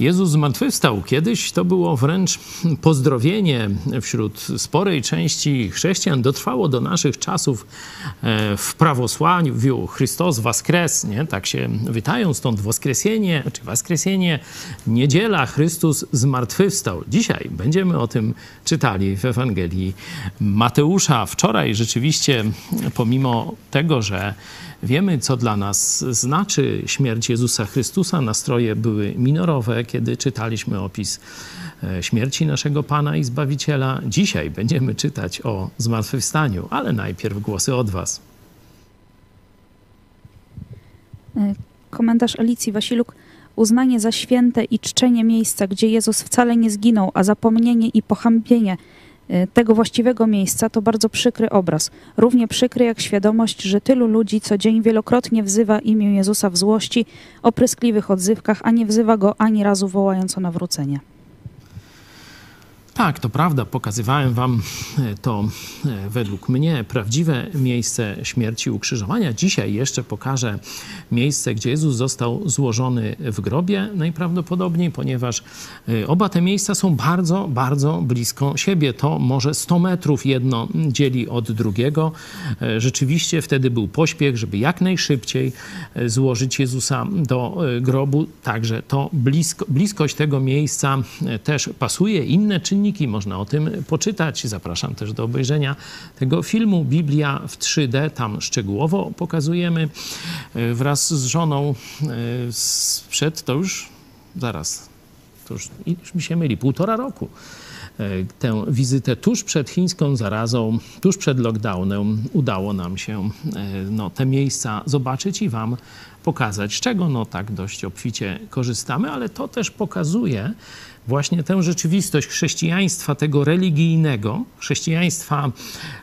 Jezus zmartwychwstał. Kiedyś to było wręcz pozdrowienie wśród sporej części chrześcijan. Dotrwało do naszych czasów e, w prawosławiu. Chrystus waskres, nie? tak się witają, stąd woskresie, czy woskresie, niedziela, Chrystus zmartwychwstał. Dzisiaj będziemy o tym czytali w Ewangelii Mateusza. Wczoraj rzeczywiście, pomimo tego, że Wiemy, co dla nas znaczy śmierć Jezusa Chrystusa. Nastroje były minorowe, kiedy czytaliśmy opis e, śmierci naszego Pana i Zbawiciela. Dzisiaj będziemy czytać o zmartwychwstaniu, ale najpierw głosy od Was. E, komentarz Alicji Wasiluk. Uznanie za święte i czczenie miejsca, gdzie Jezus wcale nie zginął, a zapomnienie i pohambienie – tego właściwego miejsca to bardzo przykry obraz. Równie przykry jak świadomość, że tylu ludzi co dzień wielokrotnie wzywa imię Jezusa w złości, opryskliwych odzywkach, a nie wzywa go ani razu wołając o nawrócenie. Tak, to prawda. Pokazywałem wam e, to e, według mnie prawdziwe miejsce śmierci ukrzyżowania. Dzisiaj jeszcze pokażę miejsce, gdzie Jezus został złożony w grobie najprawdopodobniej, ponieważ e, oba te miejsca są bardzo, bardzo blisko siebie. To może 100 metrów jedno dzieli od drugiego. Rzeczywiście wtedy był pośpiech, żeby jak najszybciej złożyć Jezusa do grobu. Także to blisko, bliskość tego miejsca też pasuje. Inne czynniki można o tym poczytać. Zapraszam też do obejrzenia tego filmu Biblia w 3D. Tam szczegółowo pokazujemy e, wraz z żoną e, sprzed, to już zaraz, to już, już mi się myli, półtora roku e, tę wizytę tuż przed chińską zarazą, tuż przed lockdownem udało nam się no, te miejsca zobaczyć i Wam pokazać, czego no, tak dość obficie korzystamy, ale to też pokazuje, właśnie tę rzeczywistość chrześcijaństwa, tego religijnego, chrześcijaństwa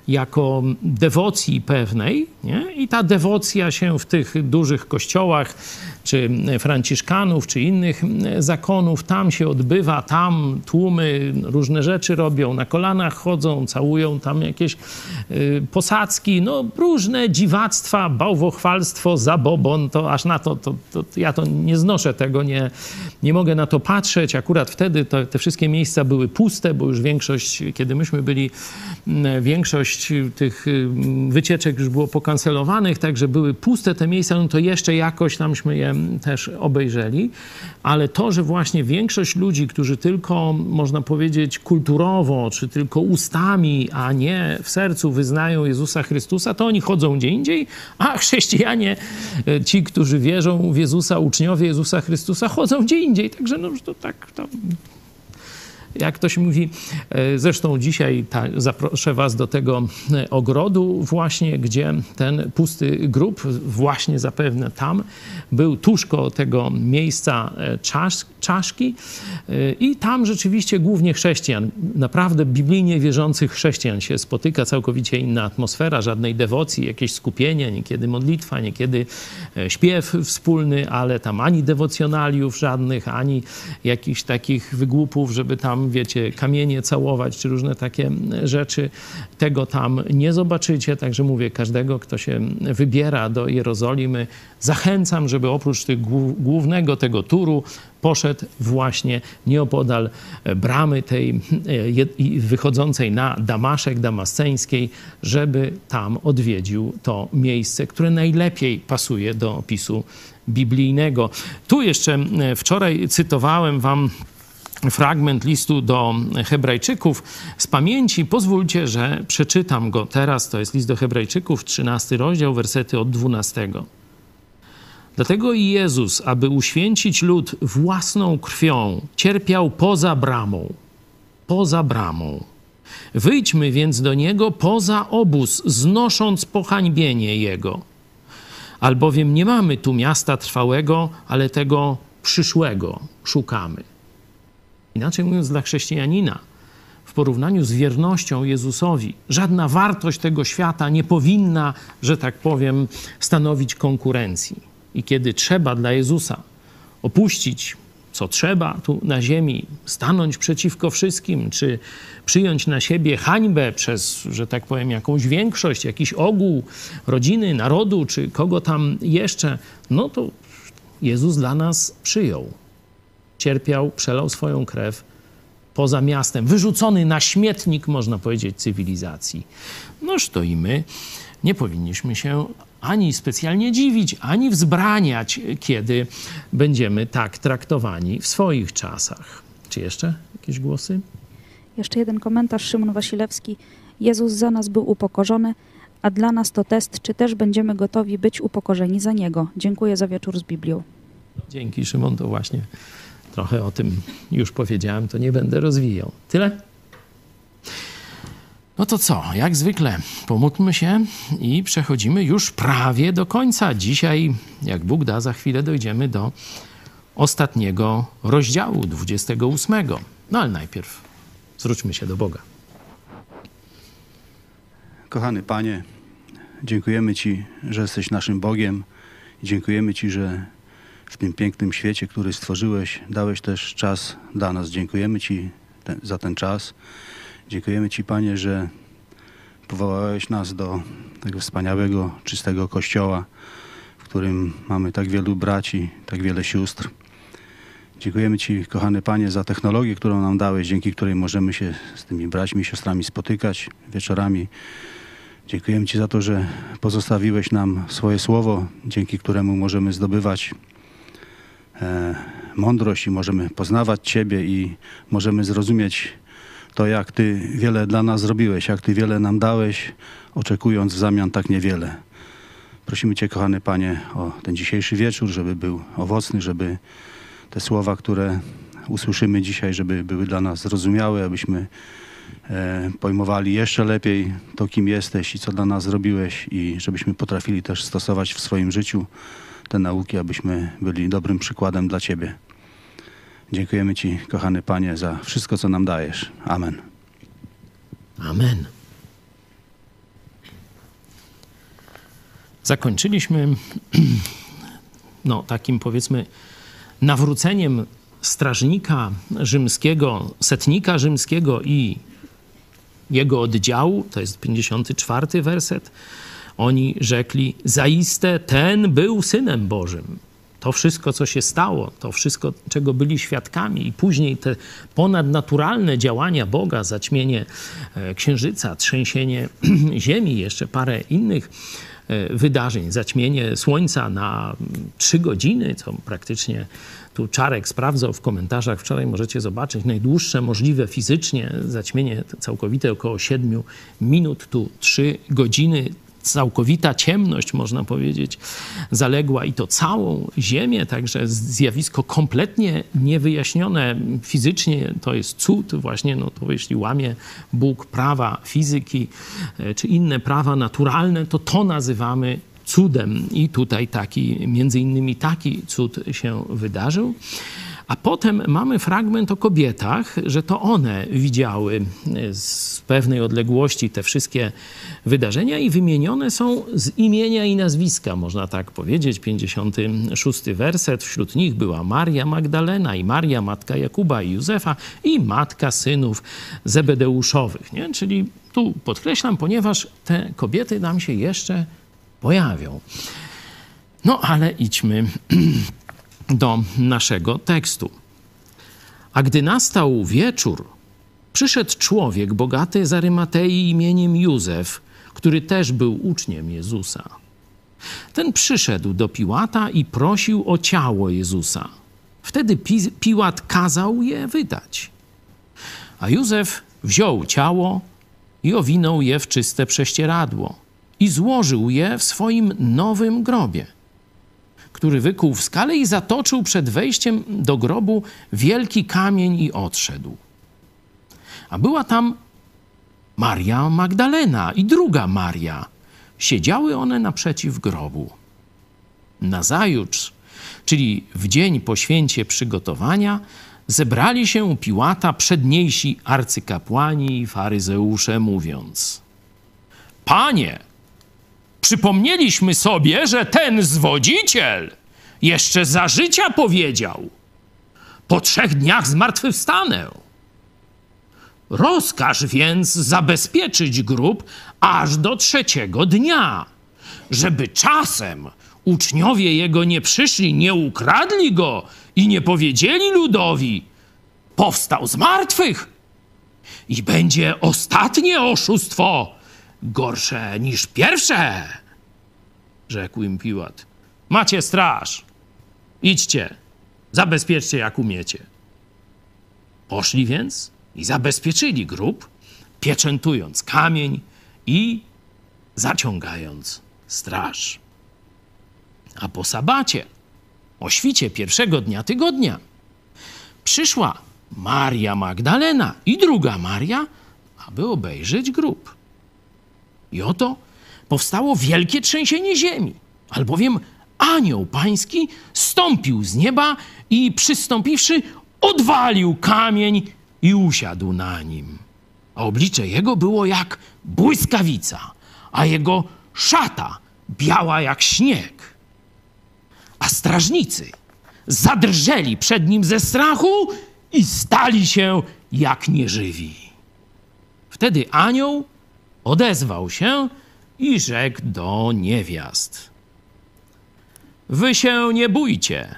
jako dewocji pewnej, nie? i ta dewocja się w tych dużych kościołach, czy franciszkanów, czy innych zakonów, tam się odbywa, tam tłumy różne rzeczy robią, na kolanach chodzą, całują tam jakieś y, posadzki, no różne dziwactwa, bałwochwalstwo, zabobon, to aż na to, to, to, ja to nie znoszę tego, nie, nie mogę na to patrzeć. Akurat wtedy to, te wszystkie miejsca były puste, bo już większość, kiedy myśmy byli, większość tych y, wycieczek już było pokancelowanych, także były puste te miejsca, no to jeszcze jakoś tamśmy je też obejrzeli, ale to, że właśnie większość ludzi, którzy tylko, można powiedzieć, kulturowo, czy tylko ustami, a nie w sercu wyznają Jezusa Chrystusa, to oni chodzą gdzie indziej, a chrześcijanie, e, ci, którzy wierzą w Jezusa, uczniowie Jezusa Chrystusa, chodzą gdzie indziej. Także no, to tak to jak ktoś mówi, e, zresztą dzisiaj ta, zaproszę Was do tego e, ogrodu, właśnie gdzie ten pusty grób, właśnie zapewne tam, był tuż koło tego miejsca e, czasz, czaszki. I tam rzeczywiście głównie chrześcijan, naprawdę biblijnie wierzących chrześcijan się spotyka, całkowicie inna atmosfera, żadnej dewocji, jakieś skupienie, niekiedy modlitwa, niekiedy śpiew wspólny, ale tam ani dewocjonaliów żadnych, ani jakichś takich wygłupów, żeby tam wiecie, kamienie całować, czy różne takie rzeczy. Tego tam nie zobaczycie. Także mówię, każdego, kto się wybiera do Jerozolimy, zachęcam, żeby oprócz tych głównego tego turu poszedł właśnie nieopodal bramy tej e, wychodzącej na Damaszek Damasceńskiej, żeby tam odwiedził to miejsce, które najlepiej pasuje do opisu biblijnego. Tu jeszcze wczoraj cytowałem wam fragment listu do Hebrajczyków z pamięci. Pozwólcie, że przeczytam go teraz. To jest list do Hebrajczyków, 13 rozdział, wersety od 12. Dlatego i Jezus, aby uświęcić lud własną krwią, cierpiał poza bramą. Poza bramą. Wyjdźmy więc do niego poza obóz, znosząc pohańbienie jego. Albowiem nie mamy tu miasta trwałego, ale tego przyszłego szukamy. Inaczej mówiąc, dla chrześcijanina w porównaniu z wiernością Jezusowi, żadna wartość tego świata nie powinna, że tak powiem, stanowić konkurencji. I kiedy trzeba dla Jezusa opuścić co trzeba tu na ziemi, stanąć przeciwko wszystkim, czy przyjąć na siebie hańbę przez, że tak powiem, jakąś większość, jakiś ogół rodziny, narodu, czy kogo tam jeszcze, no to Jezus dla nas przyjął cierpiał, przelał swoją krew poza miastem, wyrzucony na śmietnik, można powiedzieć, cywilizacji. Noż to i my nie powinniśmy się ani specjalnie dziwić, ani wzbraniać, kiedy będziemy tak traktowani w swoich czasach. Czy jeszcze jakieś głosy? Jeszcze jeden komentarz, Szymon Wasilewski. Jezus za nas był upokorzony, a dla nas to test, czy też będziemy gotowi być upokorzeni za Niego. Dziękuję za wieczór z Biblią. Dzięki Szymon, to właśnie trochę o tym już powiedziałem, to nie będę rozwijał. Tyle? No to co, jak zwykle, pomódlmy się i przechodzimy już prawie do końca. Dzisiaj, jak Bóg da, za chwilę dojdziemy do ostatniego rozdziału, 28. No ale najpierw zwróćmy się do Boga. Kochany Panie, dziękujemy Ci, że jesteś naszym Bogiem. Dziękujemy Ci, że w tym pięknym świecie, który stworzyłeś, dałeś też czas dla nas. Dziękujemy Ci ten, za ten czas. Dziękujemy Ci, Panie, że powołałeś nas do tego wspaniałego, czystego kościoła, w którym mamy tak wielu braci, tak wiele sióstr. Dziękujemy Ci, kochany Panie, za technologię, którą nam dałeś, dzięki której możemy się z tymi braćmi, siostrami spotykać wieczorami. Dziękujemy Ci za to, że pozostawiłeś nam swoje słowo, dzięki któremu możemy zdobywać mądrość i możemy poznawać Ciebie i możemy zrozumieć to, jak Ty wiele dla nas zrobiłeś, jak Ty wiele nam dałeś, oczekując w zamian tak niewiele. Prosimy Cię, kochany Panie, o ten dzisiejszy wieczór, żeby był owocny, żeby te słowa, które usłyszymy dzisiaj, żeby były dla nas zrozumiałe, abyśmy e, pojmowali jeszcze lepiej to, kim jesteś i co dla nas zrobiłeś i żebyśmy potrafili też stosować w swoim życiu te nauki, abyśmy byli dobrym przykładem dla Ciebie. Dziękujemy Ci, kochany Panie, za wszystko, co nam dajesz. Amen. Amen. Zakończyliśmy no, takim powiedzmy nawróceniem strażnika rzymskiego, setnika rzymskiego i jego oddziału, to jest 54 werset, oni rzekli: Zaiste ten był synem Bożym. To wszystko, co się stało, to wszystko, czego byli świadkami, i później te ponadnaturalne działania Boga, zaćmienie e, księżyca, trzęsienie ziemi, jeszcze parę innych e, wydarzeń, zaćmienie słońca na trzy godziny, co praktycznie tu Czarek sprawdzał w komentarzach wczoraj, możecie zobaczyć, najdłuższe możliwe fizycznie zaćmienie całkowite około 7 minut, tu 3 godziny całkowita ciemność, można powiedzieć, zaległa i to całą Ziemię, także zjawisko kompletnie niewyjaśnione fizycznie, to jest cud właśnie, no to jeśli łamie Bóg prawa fizyki e, czy inne prawa naturalne, to to nazywamy cudem. I tutaj taki, między innymi taki cud się wydarzył. A potem mamy fragment o kobietach, że to one widziały z pewnej odległości te wszystkie wydarzenia i wymienione są z imienia i nazwiska, można tak powiedzieć. 56 werset. Wśród nich była Maria Magdalena i Maria, matka Jakuba i Józefa i matka synów Zebedeuszowych. Nie? Czyli tu podkreślam, ponieważ te kobiety nam się jeszcze pojawią. No ale idźmy do naszego tekstu. A gdy nastał wieczór, przyszedł człowiek bogaty z Arymatei imieniem Józef, który też był uczniem Jezusa. Ten przyszedł do Piłata i prosił o ciało Jezusa. Wtedy Pi Piłat kazał je wydać. A Józef wziął ciało i owinął je w czyste prześcieradło i złożył je w swoim nowym grobie który wykuł w skale i zatoczył przed wejściem do grobu wielki kamień i odszedł. A była tam Maria Magdalena i druga Maria. Siedziały one naprzeciw grobu. Nazajutrz, czyli w dzień po święcie przygotowania, zebrali się u Piłata przedniejsi arcykapłani i faryzeusze, mówiąc: Panie, Przypomnieliśmy sobie, że ten zwodziciel jeszcze za życia powiedział: Po trzech dniach zmartwychwstanę. Rozkaż więc zabezpieczyć grób aż do trzeciego dnia, żeby czasem uczniowie jego nie przyszli, nie ukradli go i nie powiedzieli ludowi: Powstał z martwych. I będzie ostatnie oszustwo, gorsze niż pierwsze, rzekł im Piłat. Macie straż. Idźcie, zabezpieczcie jak umiecie. Poszli więc i zabezpieczyli grób, pieczętując kamień i zaciągając straż. A po sabacie, o świcie pierwszego dnia tygodnia, przyszła Maria Magdalena i druga Maria, aby obejrzeć grób. I oto powstało wielkie trzęsienie ziemi, albowiem anioł pański stąpił z nieba i przystąpiwszy, odwalił kamień i usiadł na nim. A oblicze jego było jak błyskawica, a jego szata biała jak śnieg. A strażnicy zadrżeli przed nim ze strachu i stali się jak nieżywi. Wtedy anioł odezwał się i rzekł do niewiast: Wy się nie bójcie.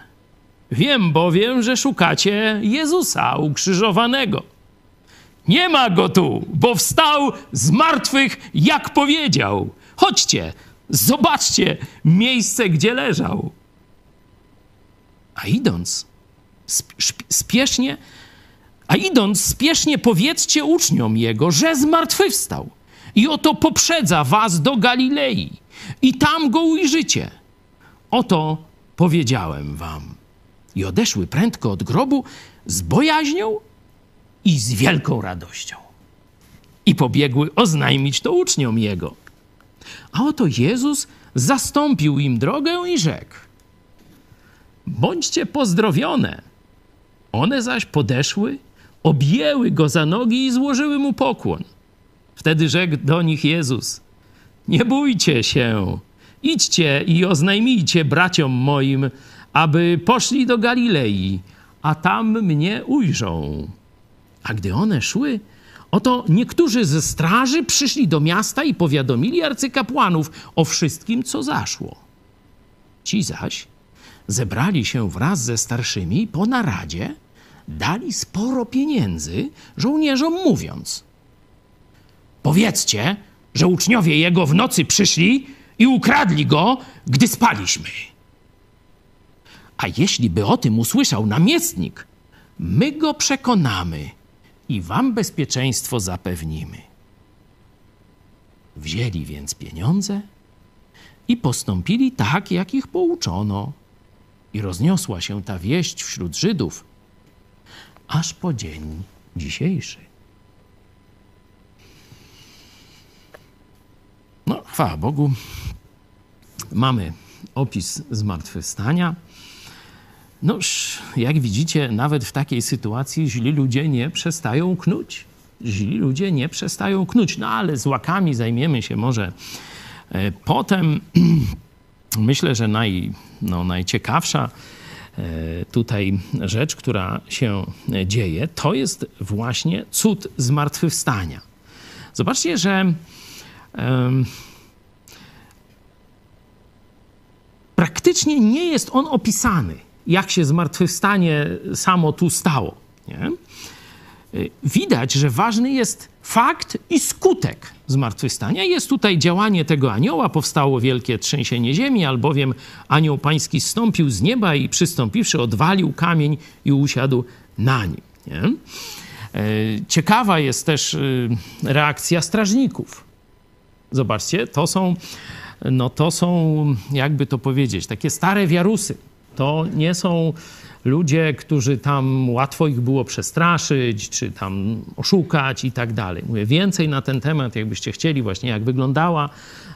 Wiem bowiem, że szukacie Jezusa ukrzyżowanego. Nie ma go tu, bo wstał z martwych, jak powiedział. Chodźcie, zobaczcie miejsce, gdzie leżał. A idąc, spiesznie, a idąc, spiesznie powiedzcie uczniom jego, że zmartwychwstał. I oto poprzedza was do Galilei. I tam go ujrzycie. Oto powiedziałem wam. I odeszły prędko od grobu z bojaźnią i z wielką radością. I pobiegły oznajmić to uczniom jego. A oto Jezus zastąpił im drogę i rzekł: Bądźcie pozdrowione. One zaś podeszły, objęły go za nogi i złożyły mu pokłon. Wtedy rzekł do nich Jezus: Nie bójcie się, idźcie i oznajmijcie braciom moim, aby poszli do Galilei, a tam mnie ujrzą. A gdy one szły, oto niektórzy ze straży przyszli do miasta i powiadomili arcykapłanów o wszystkim, co zaszło. Ci zaś zebrali się wraz ze starszymi po naradzie, dali sporo pieniędzy żołnierzom, mówiąc: Powiedzcie, że uczniowie jego w nocy przyszli i ukradli go, gdy spaliśmy. A jeśli by o tym usłyszał namiestnik, my go przekonamy i wam bezpieczeństwo zapewnimy. Wzięli więc pieniądze i postąpili tak, jak ich pouczono. I rozniosła się ta wieść wśród Żydów, aż po dzień dzisiejszy. No, chwała Bogu, mamy opis zmartwychwstania. Noż, jak widzicie, nawet w takiej sytuacji źli ludzie nie przestają knuć. Źli ludzie nie przestają knuć. No ale z łakami zajmiemy się może e, potem. Myślę, że naj, no, najciekawsza e, tutaj rzecz, która się dzieje, to jest właśnie cud zmartwychwstania. Zobaczcie, że praktycznie nie jest on opisany jak się zmartwychwstanie samo tu stało. Nie? Widać, że ważny jest fakt i skutek zmartwychwstania. Jest tutaj działanie tego anioła, powstało wielkie trzęsienie ziemi, albowiem anioł pański zstąpił z nieba i przystąpiwszy odwalił kamień i usiadł na nim. Nie? E, ciekawa jest też y, reakcja strażników. Zobaczcie, to są, no to są, jakby to powiedzieć, takie stare wiarusy. To nie są ludzie, którzy tam łatwo ich było przestraszyć, czy tam oszukać i tak dalej. Mówię więcej na ten temat, jakbyście chcieli, właśnie jak wyglądała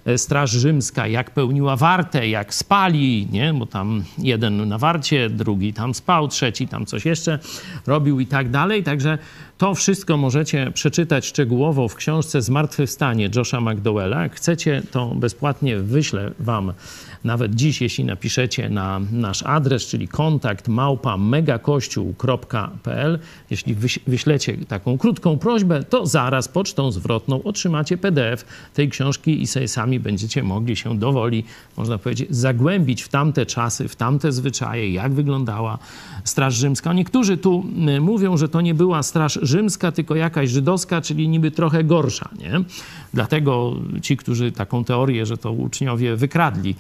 e, Straż Rzymska, jak pełniła wartę, jak spali, nie? bo tam jeden na warcie, drugi tam spał, trzeci tam coś jeszcze robił i tak dalej. Także to wszystko możecie przeczytać szczegółowo w książce Zmartwychwstanie Josha McDowella. Jak chcecie, to bezpłatnie wyślę wam nawet dziś, jeśli napiszecie na nasz adres, czyli kontakt małpa megakościół.pl. Jeśli wyślecie taką krótką prośbę, to zaraz pocztą zwrotną otrzymacie PDF tej książki i sobie sami będziecie mogli się dowoli, można powiedzieć, zagłębić w tamte czasy, w tamte zwyczaje, jak wyglądała Straż Rzymska. Niektórzy tu y, mówią, że to nie była Straż Rzymska, tylko jakaś żydowska, czyli niby trochę gorsza. Nie? Dlatego ci, którzy taką teorię, że to uczniowie wykradli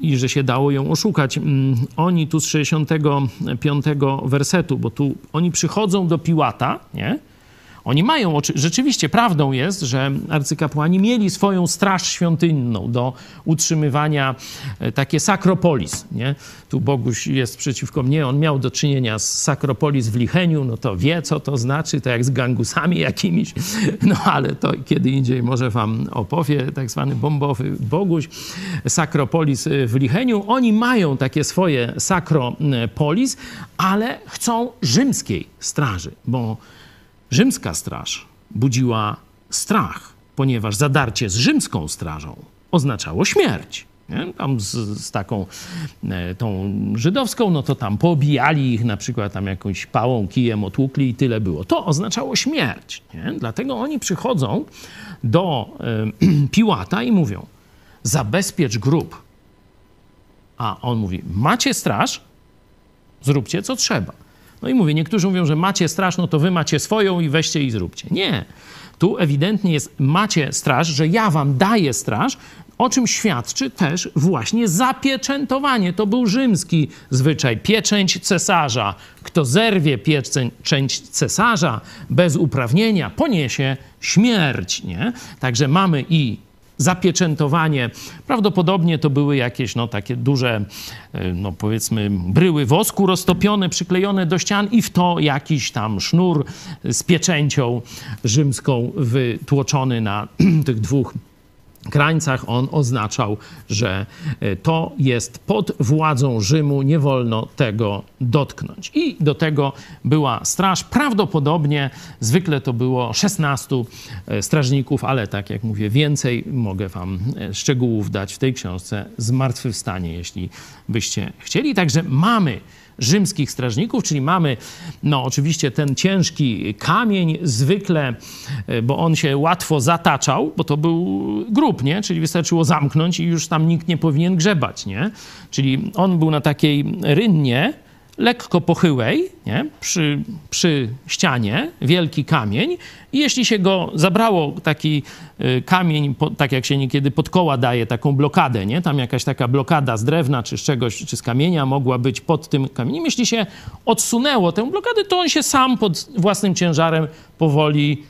i że się dało ją oszukać, mm, oni tu z 65 wersetu, bo tu oni przychodzą do Piłata, nie? Oni mają, rzeczywiście prawdą jest, że arcykapłani mieli swoją straż świątynną do utrzymywania e, takie sakropolis. Nie? Tu Boguś jest przeciwko mnie, on miał do czynienia z sakropolis w Licheniu, no to wie, co to znaczy, to jak z gangusami jakimiś, no ale to kiedy indziej może wam opowie, tak zwany bombowy Boguś. Sakropolis w Licheniu, oni mają takie swoje sakropolis, ale chcą rzymskiej straży, bo Rzymska straż budziła strach, ponieważ zadarcie z rzymską strażą oznaczało śmierć. Nie? Tam z, z, taką e, tą żydowską, no to tam pobijali ich na przykład tam jakąś pałą, kijem otłukli i tyle było. To oznaczało śmierć. Nie? Dlatego oni przychodzą do e, Piłata i mówią, zabezpiecz grób. A on mówi, macie straż? Zróbcie co trzeba. No i mówię, niektórzy mówią, że macie straż, no to wy macie swoją i weźcie i zróbcie. Nie. Tu ewidentnie jest, macie straż, że ja wam daję straż, o czym świadczy też właśnie zapieczętowanie. To był rzymski zwyczaj, pieczęć cesarza. Kto zerwie pieczęć cesarza bez uprawnienia, poniesie śmierć. Nie? Także mamy i zapieczętowanie. Prawdopodobnie to były jakieś no, takie duże, e, no, powiedzmy, bryły wosku roztopione, przyklejone do ścian i w to jakiś tam sznur z pieczęcią rzymską wytłoczony na tych dwóch krańcach on oznaczał, że e, to jest pod władzą Rzymu, nie wolno tego dotknąć. I do tego była straż. Prawdopodobnie zwykle to było 16 e, strażników, ale tak jak mówię, więcej mogę Wam e, szczegółów dać w tej książce Zmartwychwstanie, jeśli byście chcieli. Także mamy rzymskich strażników, czyli mamy no oczywiście ten ciężki kamień, zwykle, e, bo on się łatwo zataczał, bo to był grób, nie? Czyli wystarczyło zamknąć i już tam nikt nie powinien grzebać, nie? Czyli on był na takiej rynnie, lekko pochyłej, nie? Przy, przy ścianie, wielki kamień i jeśli się go zabrało taki y, kamień, tak jak się niekiedy pod koła daje, taką blokadę, nie? Tam jakaś taka blokada z drewna czy z czegoś, czy z kamienia mogła być pod tym kamieniem. Jeśli się odsunęło tę blokadę, to on się sam pod własnym ciężarem powoli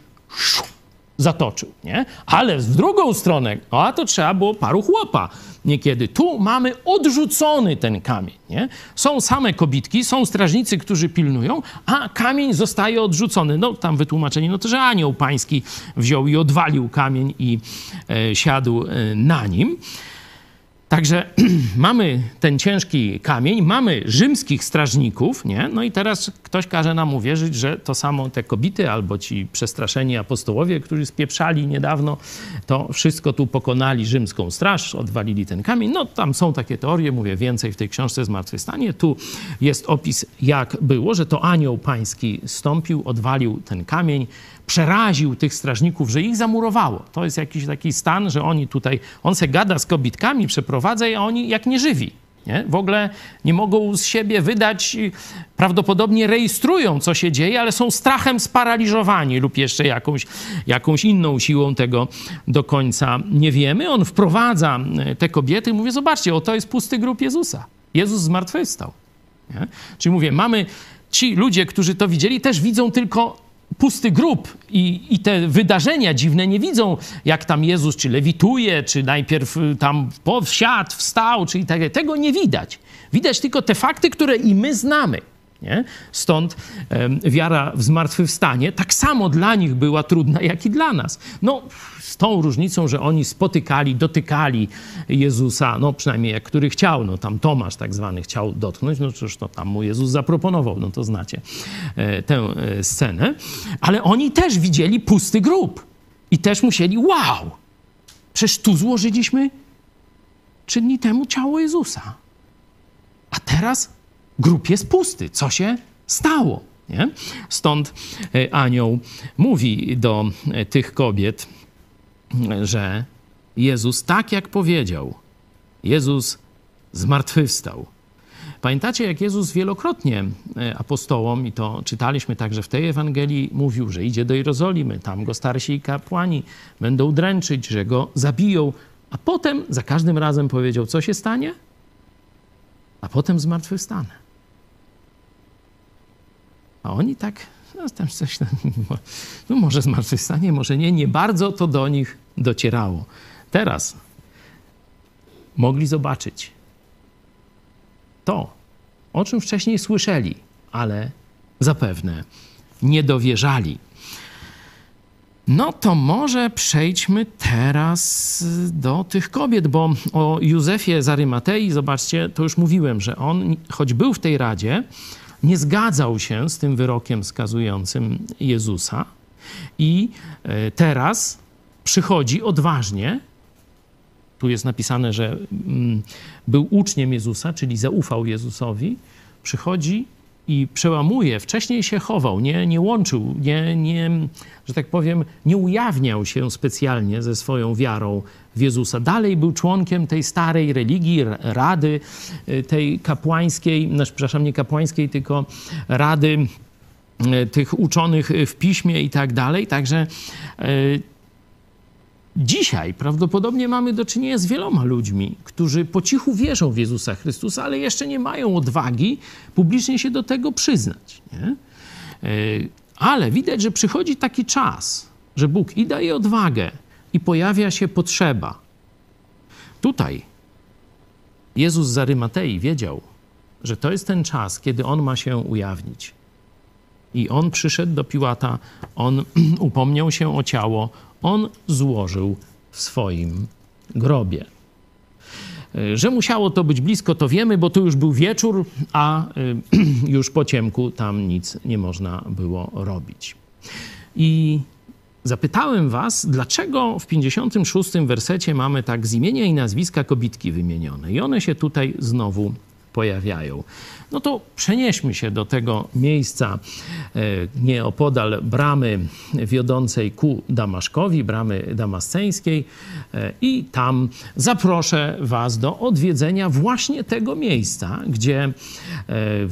zatoczył, nie? Ale z drugą stronę, a to trzeba było paru chłopa niekiedy. Tu mamy odrzucony ten kamień, nie? Są same kobitki, są strażnicy, którzy pilnują, a kamień zostaje odrzucony. No tam wytłumaczenie, no to, że anioł pański wziął i odwalił kamień i e, siadł e, na nim. Także mamy ten ciężki kamień, mamy rzymskich strażników, nie? No i teraz ktoś każe nam uwierzyć, że to samo te kobiety albo ci przestraszeni apostołowie, którzy spieprzali niedawno, to wszystko tu pokonali rzymską straż, odwalili ten kamień. No tam są takie teorie, mówię więcej w tej książce Zmartwychwstanie. Tu jest opis, jak było, że to anioł pański stąpił, odwalił ten kamień, przeraził tych strażników, że ich zamurowało. To jest jakiś taki stan, że oni tutaj, on se gada z kobitkami, przeprowadza a oni jak nieżywi. Nie? W ogóle nie mogą z siebie wydać, prawdopodobnie rejestrują, co się dzieje, ale są strachem sparaliżowani lub jeszcze jakąś, jakąś inną siłą tego do końca nie wiemy. On wprowadza e, te kobiety i mówi, zobaczcie, oto jest pusty grób Jezusa. Jezus zmartwychwstał. Nie? Czyli mówię, mamy ci ludzie, którzy to widzieli, też widzą tylko pusty grób i, i te wydarzenia dziwne nie widzą, jak tam Jezus czy lewituje, czy najpierw y, tam wsiadł, wstał, czy i tak Tego nie widać. Widać tylko te fakty, które i my znamy. Nie? Stąd wiara w zmartwychwstanie tak samo dla nich była trudna, jak i dla nas. No, z tą różnicą, że oni spotykali, dotykali Jezusa, no przynajmniej jak który chciał, no tam Tomasz tak zwany chciał dotknąć, no cóż, to tam mu Jezus zaproponował, no to znacie e, tę e, scenę. Ale oni też widzieli pusty grób i też musieli, wow, przecież tu złożyliśmy trzy dni temu ciało Jezusa. A teraz grób jest pusty. Co się stało? Nie? Stąd e, anioł mówi do e, tych kobiet, że Jezus, tak jak powiedział, Jezus zmartwychwstał. Pamiętacie, jak Jezus wielokrotnie e, apostołom, i to czytaliśmy także w tej Ewangelii, mówił, że idzie do Jerozolimy, tam go starsi kapłani będą dręczyć, że go zabiją, a potem za każdym razem powiedział, co się stanie? A potem zmartwychwstanę. A oni tak, no tam coś, no może zmartwychwstanie, może nie, nie bardzo to do nich docierało. Teraz mogli zobaczyć to, o czym wcześniej słyszeli, ale zapewne nie dowierzali. No to może przejdźmy teraz do tych kobiet, bo o Józefie z Arymatei, zobaczcie, to już mówiłem, że on, choć był w tej radzie, nie zgadzał się z tym wyrokiem skazującym Jezusa i e, teraz przychodzi odważnie. Tu jest napisane, że mm, był uczniem Jezusa, czyli zaufał Jezusowi. Przychodzi i przełamuje. Wcześniej się chował, nie, nie łączył, nie, nie, że tak powiem, nie ujawniał się specjalnie ze swoją wiarą w Jezusa. Dalej był członkiem tej starej religii, rady y, tej kapłańskiej, znaczy, przepraszam, nie kapłańskiej, tylko rady y, tych uczonych w piśmie i tak dalej. Także y, Dzisiaj prawdopodobnie mamy do czynienia z wieloma ludźmi, którzy po cichu wierzą w Jezusa Chrystusa, ale jeszcze nie mają odwagi publicznie się do tego przyznać. Nie? Ale widać, że przychodzi taki czas, że Bóg i daje odwagę, i pojawia się potrzeba. Tutaj Jezus z Arymatei wiedział, że to jest ten czas, kiedy on ma się ujawnić. I on przyszedł do Piłata, on upomniał się o ciało, on złożył w swoim grobie. Że musiało to być blisko, to wiemy, bo to już był wieczór, a już po ciemku tam nic nie można było robić. I Zapytałem was, dlaczego w 56 wersecie mamy tak z imienia i nazwiska kobitki wymienione. I one się tutaj znowu pojawiają. No to przenieśmy się do tego miejsca e, nieopodal bramy wiodącej ku Damaszkowi, bramy damasceńskiej e, i tam zaproszę was do odwiedzenia właśnie tego miejsca, gdzie e,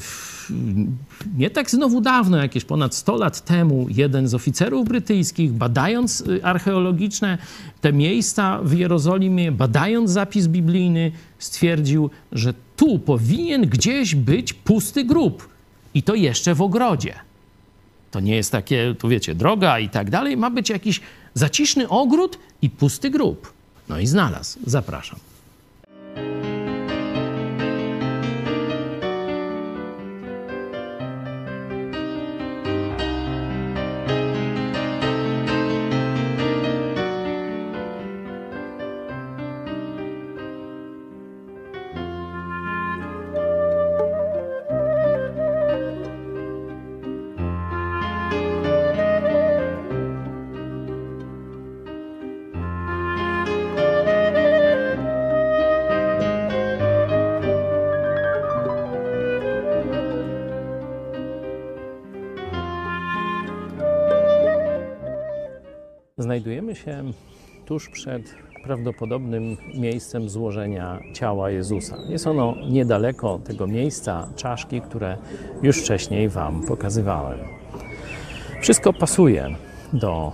nie tak znowu dawno, jakieś ponad 100 lat temu, jeden z oficerów brytyjskich, badając y, archeologiczne te miejsca w Jerozolimie, badając zapis biblijny, stwierdził, że tu powinien gdzieś być pusty grób. I to jeszcze w ogrodzie. To nie jest takie, tu wiecie, droga i tak dalej. Ma być jakiś zaciszny ogród i pusty grób. No i znalazł. Zapraszam. Znajdujemy się tuż przed prawdopodobnym miejscem złożenia ciała Jezusa. Jest ono niedaleko tego miejsca czaszki, które już wcześniej Wam pokazywałem. Wszystko pasuje do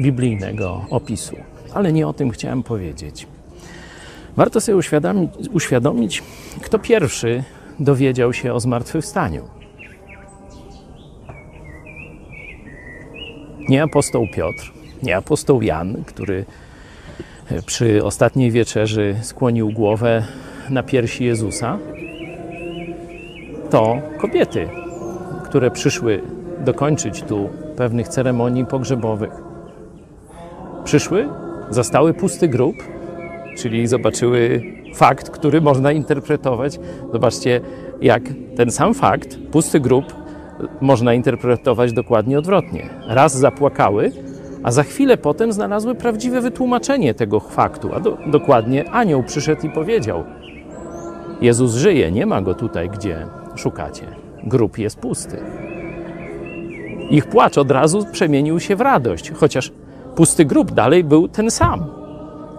biblijnego opisu, ale nie o tym chciałem powiedzieć. Warto sobie uświadomić, uświadomić kto pierwszy dowiedział się o zmartwychwstaniu. Nie apostoł Piotr, nie apostoł Jan, który e, przy ostatniej wieczerzy skłonił głowę na piersi Jezusa, to kobiety, które przyszły dokończyć tu pewnych ceremonii pogrzebowych. Przyszły, zastały pusty grób, czyli zobaczyły fakt, który można interpretować. Zobaczcie, jak ten sam fakt, pusty grób, można interpretować dokładnie odwrotnie. Raz zapłakały, a za chwilę potem znalazły prawdziwe wytłumaczenie tego faktu, a do, dokładnie anioł przyszedł i powiedział: Jezus żyje, nie ma go tutaj, gdzie szukacie? Grób jest pusty. Ich płacz od razu przemienił się w radość, chociaż pusty grób dalej był ten sam.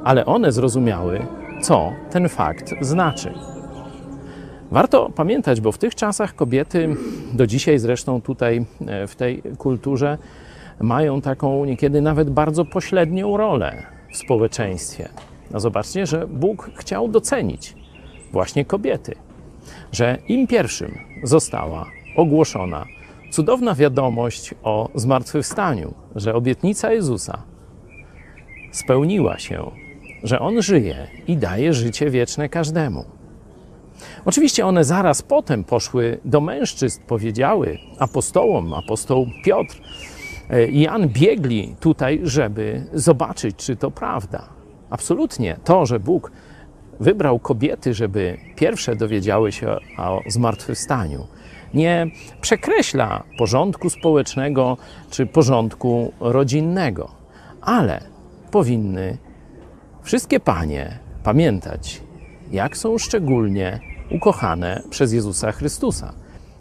Ale one zrozumiały, co ten fakt znaczy. Warto pamiętać, bo w tych czasach kobiety, do dzisiaj zresztą tutaj e, w tej kulturze, mają taką niekiedy nawet bardzo pośrednią rolę w społeczeństwie. No zobaczcie, że Bóg chciał docenić właśnie kobiety, że im pierwszym została ogłoszona cudowna wiadomość o zmartwychwstaniu, że obietnica Jezusa spełniła się, że On żyje i daje życie wieczne każdemu. Oczywiście one zaraz potem poszły do mężczyzn, powiedziały apostołom, apostoł Piotr Jan biegli tutaj, żeby zobaczyć, czy to prawda. Absolutnie to, że Bóg wybrał kobiety, żeby pierwsze dowiedziały się o zmartwychwstaniu, nie przekreśla porządku społecznego czy porządku rodzinnego, ale powinny wszystkie panie pamiętać, jak są szczególnie ukochane przez Jezusa Chrystusa.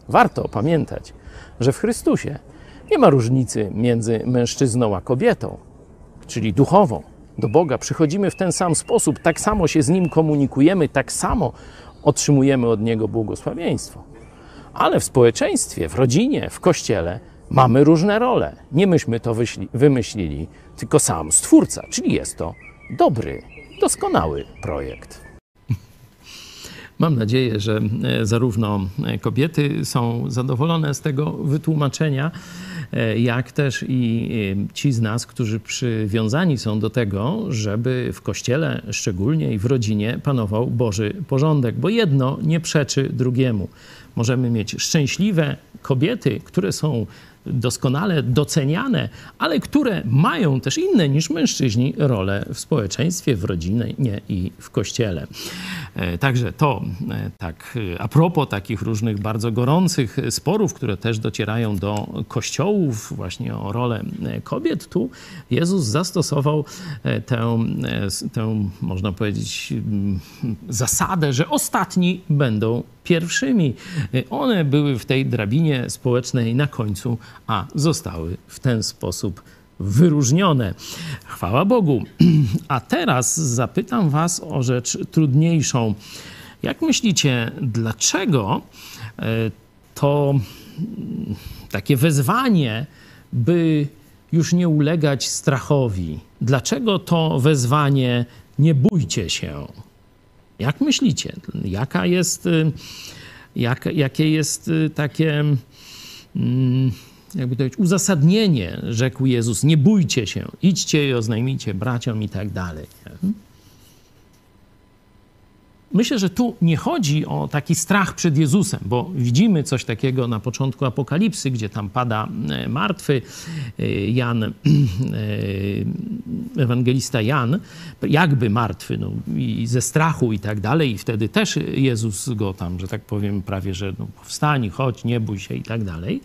Warto pamiętać, że w Chrystusie nie ma różnicy między mężczyzną a kobietą, czyli duchową. Do Boga przychodzimy w ten sam sposób, tak samo się z Nim komunikujemy, tak samo otrzymujemy od Niego błogosławieństwo. Ale w społeczeństwie, w rodzinie, w kościele mamy różne role. Nie myśmy to wymyślili, tylko sam Stwórca, czyli jest to dobry, doskonały projekt. Mam nadzieję, że e, zarówno e, kobiety są zadowolone z tego wytłumaczenia, jak też i ci z nas, którzy przywiązani są do tego, żeby w kościele, szczególnie i w rodzinie, panował Boży porządek, bo jedno nie przeczy drugiemu. Możemy mieć szczęśliwe kobiety, które są doskonale doceniane, ale które mają też inne niż mężczyźni role w społeczeństwie, w rodzinie i w kościele. E, także to e, tak a propos takich różnych bardzo gorących sporów, które też docierają do kościołów właśnie o rolę kobiet, tu Jezus zastosował e, tę, tę można powiedzieć, zasadę, że ostatni będą pierwszymi. One były w tej drabinie społecznej na końcu, a zostały w ten sposób wyróżnione. Chwała Bogu. A teraz zapytam Was o rzecz trudniejszą. Jak myślicie, dlaczego e, to takie wezwanie, by już nie ulegać strachowi? Dlaczego to wezwanie nie bójcie się? Jak myślicie? Jaka jest, y, jak, jakie jest y, takie, mm, jakby to powiedzieć, uzasadnienie, rzekł Jezus, nie bójcie się, idźcie i oznajmijcie braciom i tak dalej. Myślę, że tu nie chodzi o taki strach przed Jezusem, bo widzimy coś takiego na początku Apokalipsy, gdzie tam pada e, martwy e, Jan, e, ewangelista Jan, jakby martwy, no, i ze strachu i tak dalej, i wtedy też Jezus go tam, że tak powiem, prawie, że no, wstań, chodź, nie bój się i tak dalej.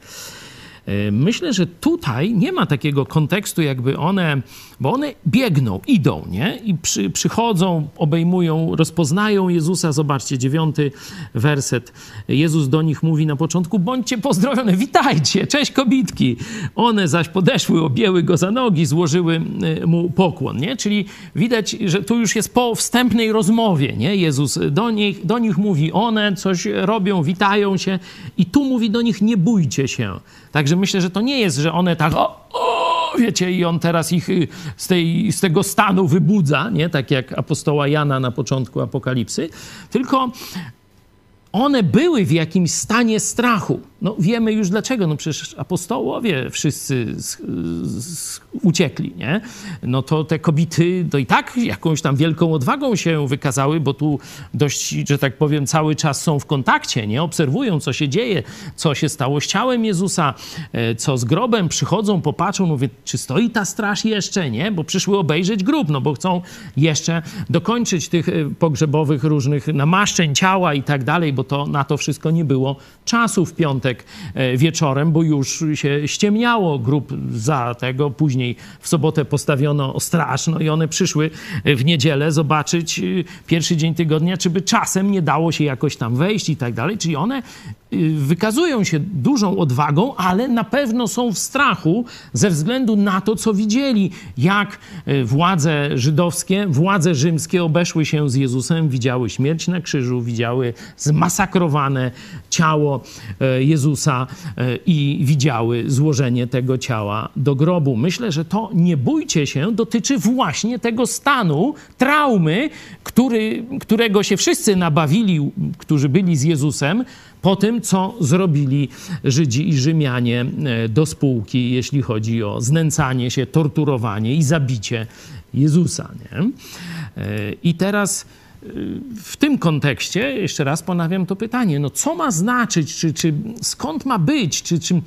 E, myślę, że tutaj nie ma takiego kontekstu, jakby one, bo one biegną, idą, nie? I przy, przychodzą, obejmują, rozpoznają Jezusa. Zobaczcie, dziewiąty werset. Jezus do nich mówi na początku: bądźcie pozdrowione, witajcie, cześć kobitki. One zaś podeszły, objęły go za nogi, złożyły e, mu pokłon, nie? Czyli widać, że tu już jest po wstępnej rozmowie, nie? Jezus do nich, do nich mówi, one coś robią, witają się i tu mówi do nich, nie bójcie się. Także myślę, że to nie jest, że one tak, o, o, wiecie, i on teraz ich y, z, tej, z tego stanu wybudza, nie? Tak jak apostoła Jana na początku Apokalipsy, tylko one były w jakimś stanie strachu. No wiemy już dlaczego, no przecież apostołowie wszyscy z, z, uciekli, nie? No to te kobiety to i tak jakąś tam wielką odwagą się wykazały, bo tu dość, że tak powiem, cały czas są w kontakcie, nie? Obserwują, co się dzieje, co się stało z ciałem Jezusa, e, co z grobem, przychodzą, popatrzą, mówię, czy stoi ta straż jeszcze, nie? Bo przyszły obejrzeć grób, no bo chcą jeszcze dokończyć tych e, pogrzebowych różnych namaszczeń ciała i tak dalej, bo to na to wszystko nie było czasu w piątek E, wieczorem, bo już się ściemniało grup za tego. Później w sobotę postawiono straż, no i one przyszły w niedzielę zobaczyć e, pierwszy dzień tygodnia, czy by czasem nie dało się jakoś tam wejść i tak dalej. Czyli one wykazują się dużą odwagą, ale na pewno są w strachu ze względu na to, co widzieli, jak władze żydowskie, władze rzymskie obeszły się z Jezusem, widziały śmierć na krzyżu, widziały zmasakrowane ciało y, Jezusa i widziały złożenie tego ciała do grobu. Myślę, że to nie bójcie się dotyczy właśnie tego stanu traumy, który, którego się wszyscy nabawili, którzy byli z Jezusem, po tym, co zrobili Żydzi i Rzymianie e, do spółki, jeśli chodzi o znęcanie się, torturowanie i zabicie Jezusa. Nie? E, I teraz e, w tym kontekście jeszcze raz ponawiam to pytanie, no co ma znaczyć, czy, czy skąd ma być, czy, czy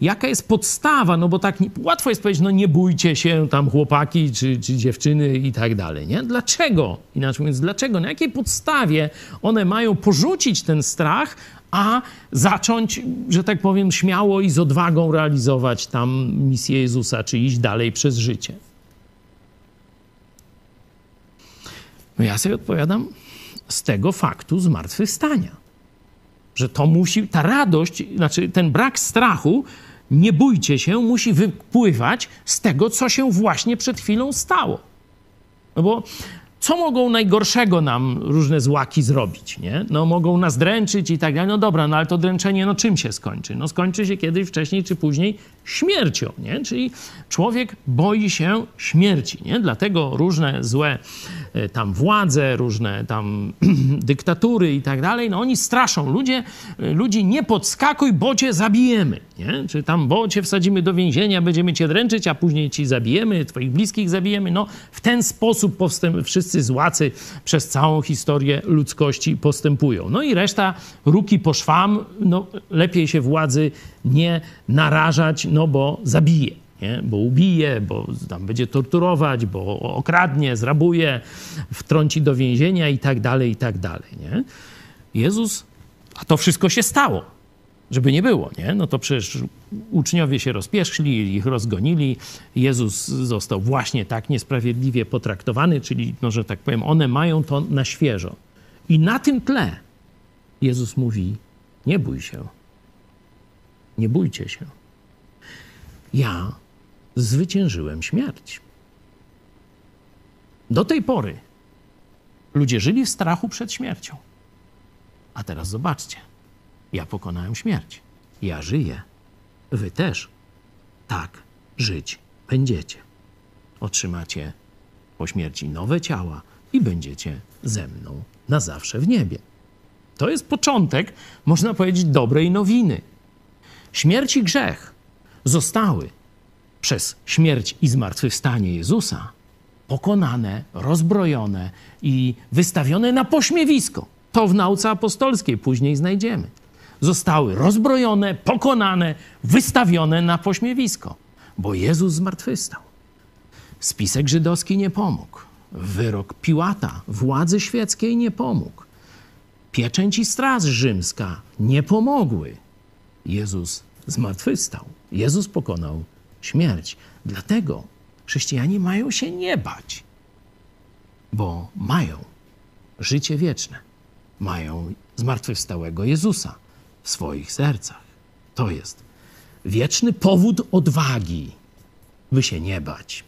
jaka jest podstawa, no bo tak nie, łatwo jest powiedzieć, no nie bójcie się tam chłopaki czy, czy dziewczyny i tak dalej, nie? Dlaczego? Inaczej mówiąc, dlaczego? Na jakiej podstawie one mają porzucić ten strach, a zacząć, że tak powiem, śmiało i z odwagą realizować tam misję Jezusa, czy iść dalej przez życie? No ja sobie odpowiadam z tego faktu zmartwychwstania. Że to musi, ta radość, znaczy ten brak strachu nie bójcie się, musi wypływać z tego, co się właśnie przed chwilą stało. No bo co mogą najgorszego nam różne złaki zrobić, nie? No mogą nas dręczyć i tak dalej. No dobra, no ale to dręczenie, no czym się skończy? No skończy się kiedyś wcześniej czy później śmiercią, nie? Czyli człowiek boi się śmierci, nie? Dlatego różne złe e, tam władze, różne tam dyktatury i tak dalej, no oni straszą. Ludzie, e, ludzi nie podskakuj, bo cię zabijemy, nie? Czy tam, bo cię wsadzimy do więzienia, będziemy cię dręczyć, a później ci zabijemy, twoich bliskich zabijemy. No w ten sposób powstęp, wszyscy złacy przez całą historię ludzkości postępują. No i reszta ruki po szwam, no lepiej się władzy nie narażać, no bo zabije. Nie? Bo ubije, bo tam będzie torturować, bo okradnie, zrabuje, wtrąci do więzienia i tak dalej, i tak dalej. Nie? Jezus, a to wszystko się stało, żeby nie było, nie? No to przecież uczniowie się rozpieszli, ich rozgonili. Jezus został właśnie tak niesprawiedliwie potraktowany, czyli, no, że tak powiem, one mają to na świeżo. I na tym tle Jezus mówi: Nie bój się, nie bójcie się. Ja zwyciężyłem śmierć. Do tej pory ludzie żyli w strachu przed śmiercią. A teraz zobaczcie, ja pokonałem śmierć. Ja żyję. Wy też tak żyć będziecie. Otrzymacie po śmierci nowe ciała i będziecie ze mną na zawsze w niebie. To jest początek, można powiedzieć, dobrej nowiny. Śmierć i grzech zostały przez śmierć i zmartwychwstanie Jezusa pokonane, rozbrojone i wystawione na pośmiewisko. To w nauce apostolskiej później znajdziemy. Zostały rozbrojone, pokonane, wystawione na pośmiewisko, bo Jezus zmartwychwstał. Spisek żydowski nie pomógł. Wyrok Piłata, władzy świeckiej nie pomógł. Pieczęć i straż rzymska nie pomogły. Jezus zmartwychwstał. Jezus pokonał śmierć. Dlatego chrześcijanie mają się nie bać, bo mają życie wieczne, mają zmartwychwstałego Jezusa w swoich sercach. To jest wieczny powód odwagi, by się nie bać.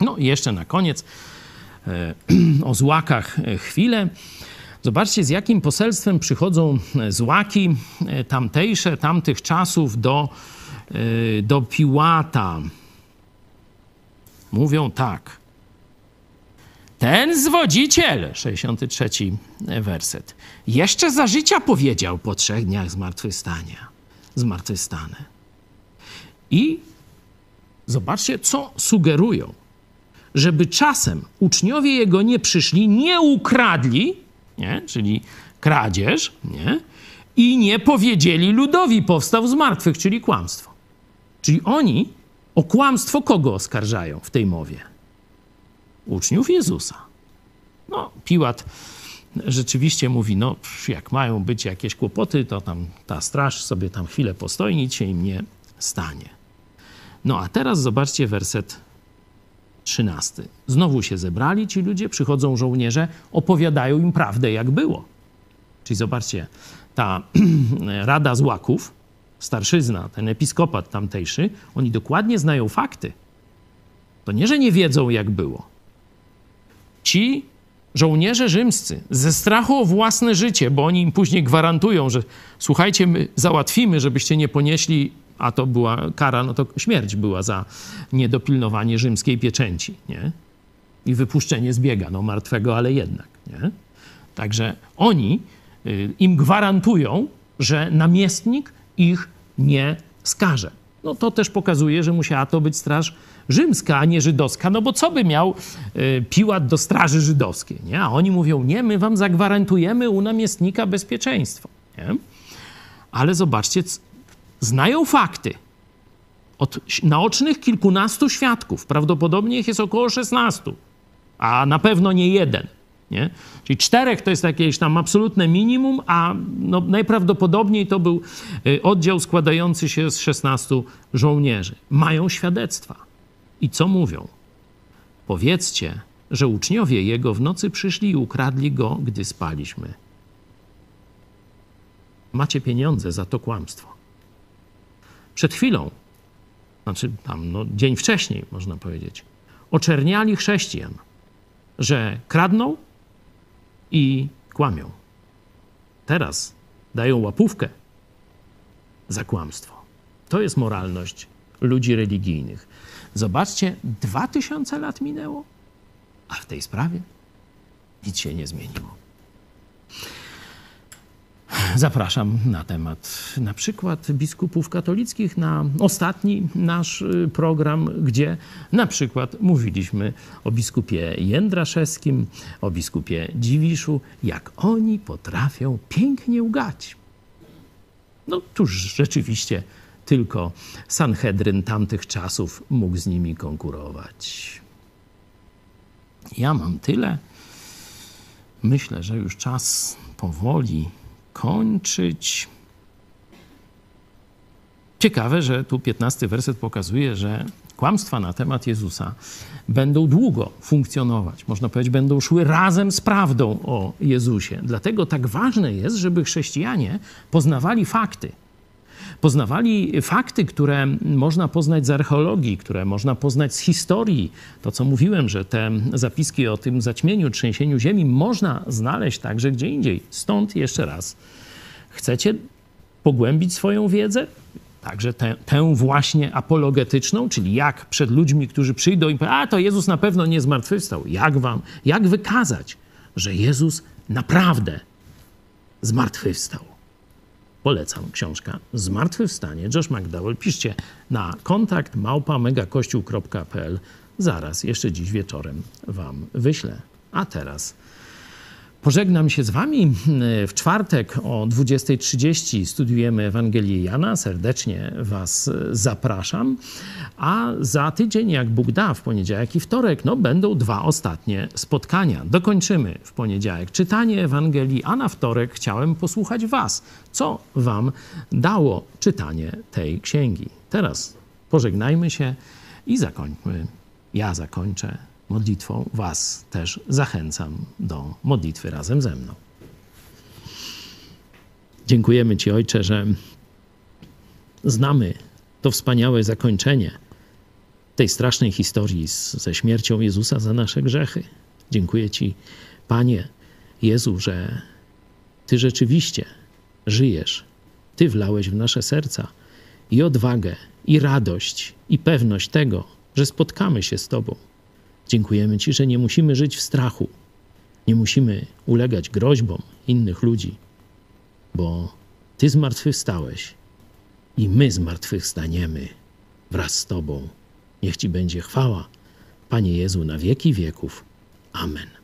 No i jeszcze na koniec e, o złakach e, chwilę. Zobaczcie, z jakim poselstwem przychodzą e, złaki tamtejsze, tamtych czasów do, do Piłata. Mówią tak. Ten zwodziciel, 63 werset, jeszcze za życia powiedział po trzech dniach zmartwychwstania, zmartwychwstane. I zobaczcie, co sugerują. Żeby czasem uczniowie jego nie przyszli, nie ukradli, nie? czyli kradzież, nie? i nie powiedzieli ludowi powstał z martwych, czyli kłamstwo. Czyli oni o kłamstwo kogo oskarżają w tej mowie? Uczniów Jezusa. No, Piłat rzeczywiście mówi, no jak mają być jakieś kłopoty, to tam ta straż sobie tam chwilę postoi, nic się im nie stanie. No a teraz zobaczcie werset 13. Znowu się zebrali ci ludzie, przychodzą żołnierze, opowiadają im prawdę, jak było. Czyli zobaczcie, ta Rada Złaków, starszyzna, ten episkopat tamtejszy, oni dokładnie znają fakty. To nie, że nie wiedzą, jak było. Ci żołnierze rzymscy ze strachu o własne życie, bo oni im później gwarantują, że słuchajcie, my załatwimy, żebyście nie ponieśli, a to była kara, no to śmierć była za niedopilnowanie rzymskiej pieczęci, nie? I wypuszczenie z biega, no martwego, ale jednak, nie? Także oni y, im gwarantują, że namiestnik ich nie skaże. No to też pokazuje, że musiała to być straż rzymska, a nie żydowska, no bo co by miał y, Piłat do straży żydowskiej, nie? A oni mówią, nie, my wam zagwarantujemy u namiestnika bezpieczeństwo, nie? Ale zobaczcie, znają fakty. Od naocznych kilkunastu świadków, prawdopodobnie ich jest około 16, a na pewno nie jeden. Nie? Czyli czterech to jest jakieś tam absolutne minimum, a no najprawdopodobniej to był y, oddział składający się z 16 żołnierzy. Mają świadectwa. I co mówią? Powiedzcie, że uczniowie jego w nocy przyszli i ukradli go, gdy spaliśmy. Macie pieniądze za to kłamstwo. Przed chwilą, znaczy tam no, dzień wcześniej, można powiedzieć, oczerniali chrześcijan, że kradną i kłamią. Teraz dają łapówkę za kłamstwo. To jest moralność ludzi religijnych. Zobaczcie, dwa tysiące lat minęło, a w tej sprawie nic się nie zmieniło. Zapraszam na temat na przykład biskupów katolickich na ostatni nasz y, program, gdzie na przykład mówiliśmy o biskupie Jędraszewskim, o biskupie Dziwiszu, jak oni potrafią pięknie ugać. No tuż rzeczywiście tylko Sanhedryn tamtych czasów mógł z nimi konkurować. Ja mam tyle. Myślę, że już czas powoli kończyć. Ciekawe, że tu 15 werset pokazuje, że kłamstwa na temat Jezusa będą długo funkcjonować. Można powiedzieć, będą szły razem z prawdą o Jezusie. Dlatego tak ważne jest, żeby chrześcijanie poznawali fakty poznawali fakty, które można poznać z archeologii, które można poznać z historii. To, co mówiłem, że te zapiski o tym zaćmieniu, trzęsieniu ziemi można znaleźć także gdzie indziej. Stąd jeszcze raz, chcecie pogłębić swoją wiedzę? Także tę, tę, właśnie apologetyczną, czyli jak przed ludźmi, którzy przyjdą i powiedzą, a to Jezus na pewno nie zmartwychwstał. Jak wam, jak wykazać, że Jezus naprawdę zmartwychwstał? Polecam książka Zmartwychwstanie. Josh McDowell. Piszcie na kontakt małpa megakościół.pl. Zaraz, jeszcze dziś wieczorem wam wyślę. A teraz Pożegnam się z Wami. W czwartek o 20.30 studiujemy Ewangelię Jana. Serdecznie Was zapraszam. A za tydzień, jak Bóg da, w poniedziałek i wtorek, no, będą dwa ostatnie spotkania. Dokończymy w poniedziałek czytanie Ewangelii, a na wtorek chciałem posłuchać Was, co Wam dało czytanie tej księgi. Teraz pożegnajmy się i zakończmy. Ja zakończę modlitwą Was też zachęcam do modlitwy razem ze mną. Dziękujemy Ci, Ojcze, że znamy to wspaniałe zakończenie tej strasznej historii z, ze śmiercią Jezusa za nasze grzechy. Dziękuję Ci, Panie Jezu, że Ty rzeczywiście żyjesz. Ty wlałeś w nasze serca i odwagę, i radość, i pewność tego, że spotkamy się z Tobą Dziękujemy Ci, że nie musimy żyć w strachu, nie musimy ulegać groźbom innych ludzi, bo Ty zmartwychwstałeś i my zmartwychwstaniemy wraz z Tobą. Niech Ci będzie chwała, Panie Jezu, na wieki wieków. Amen.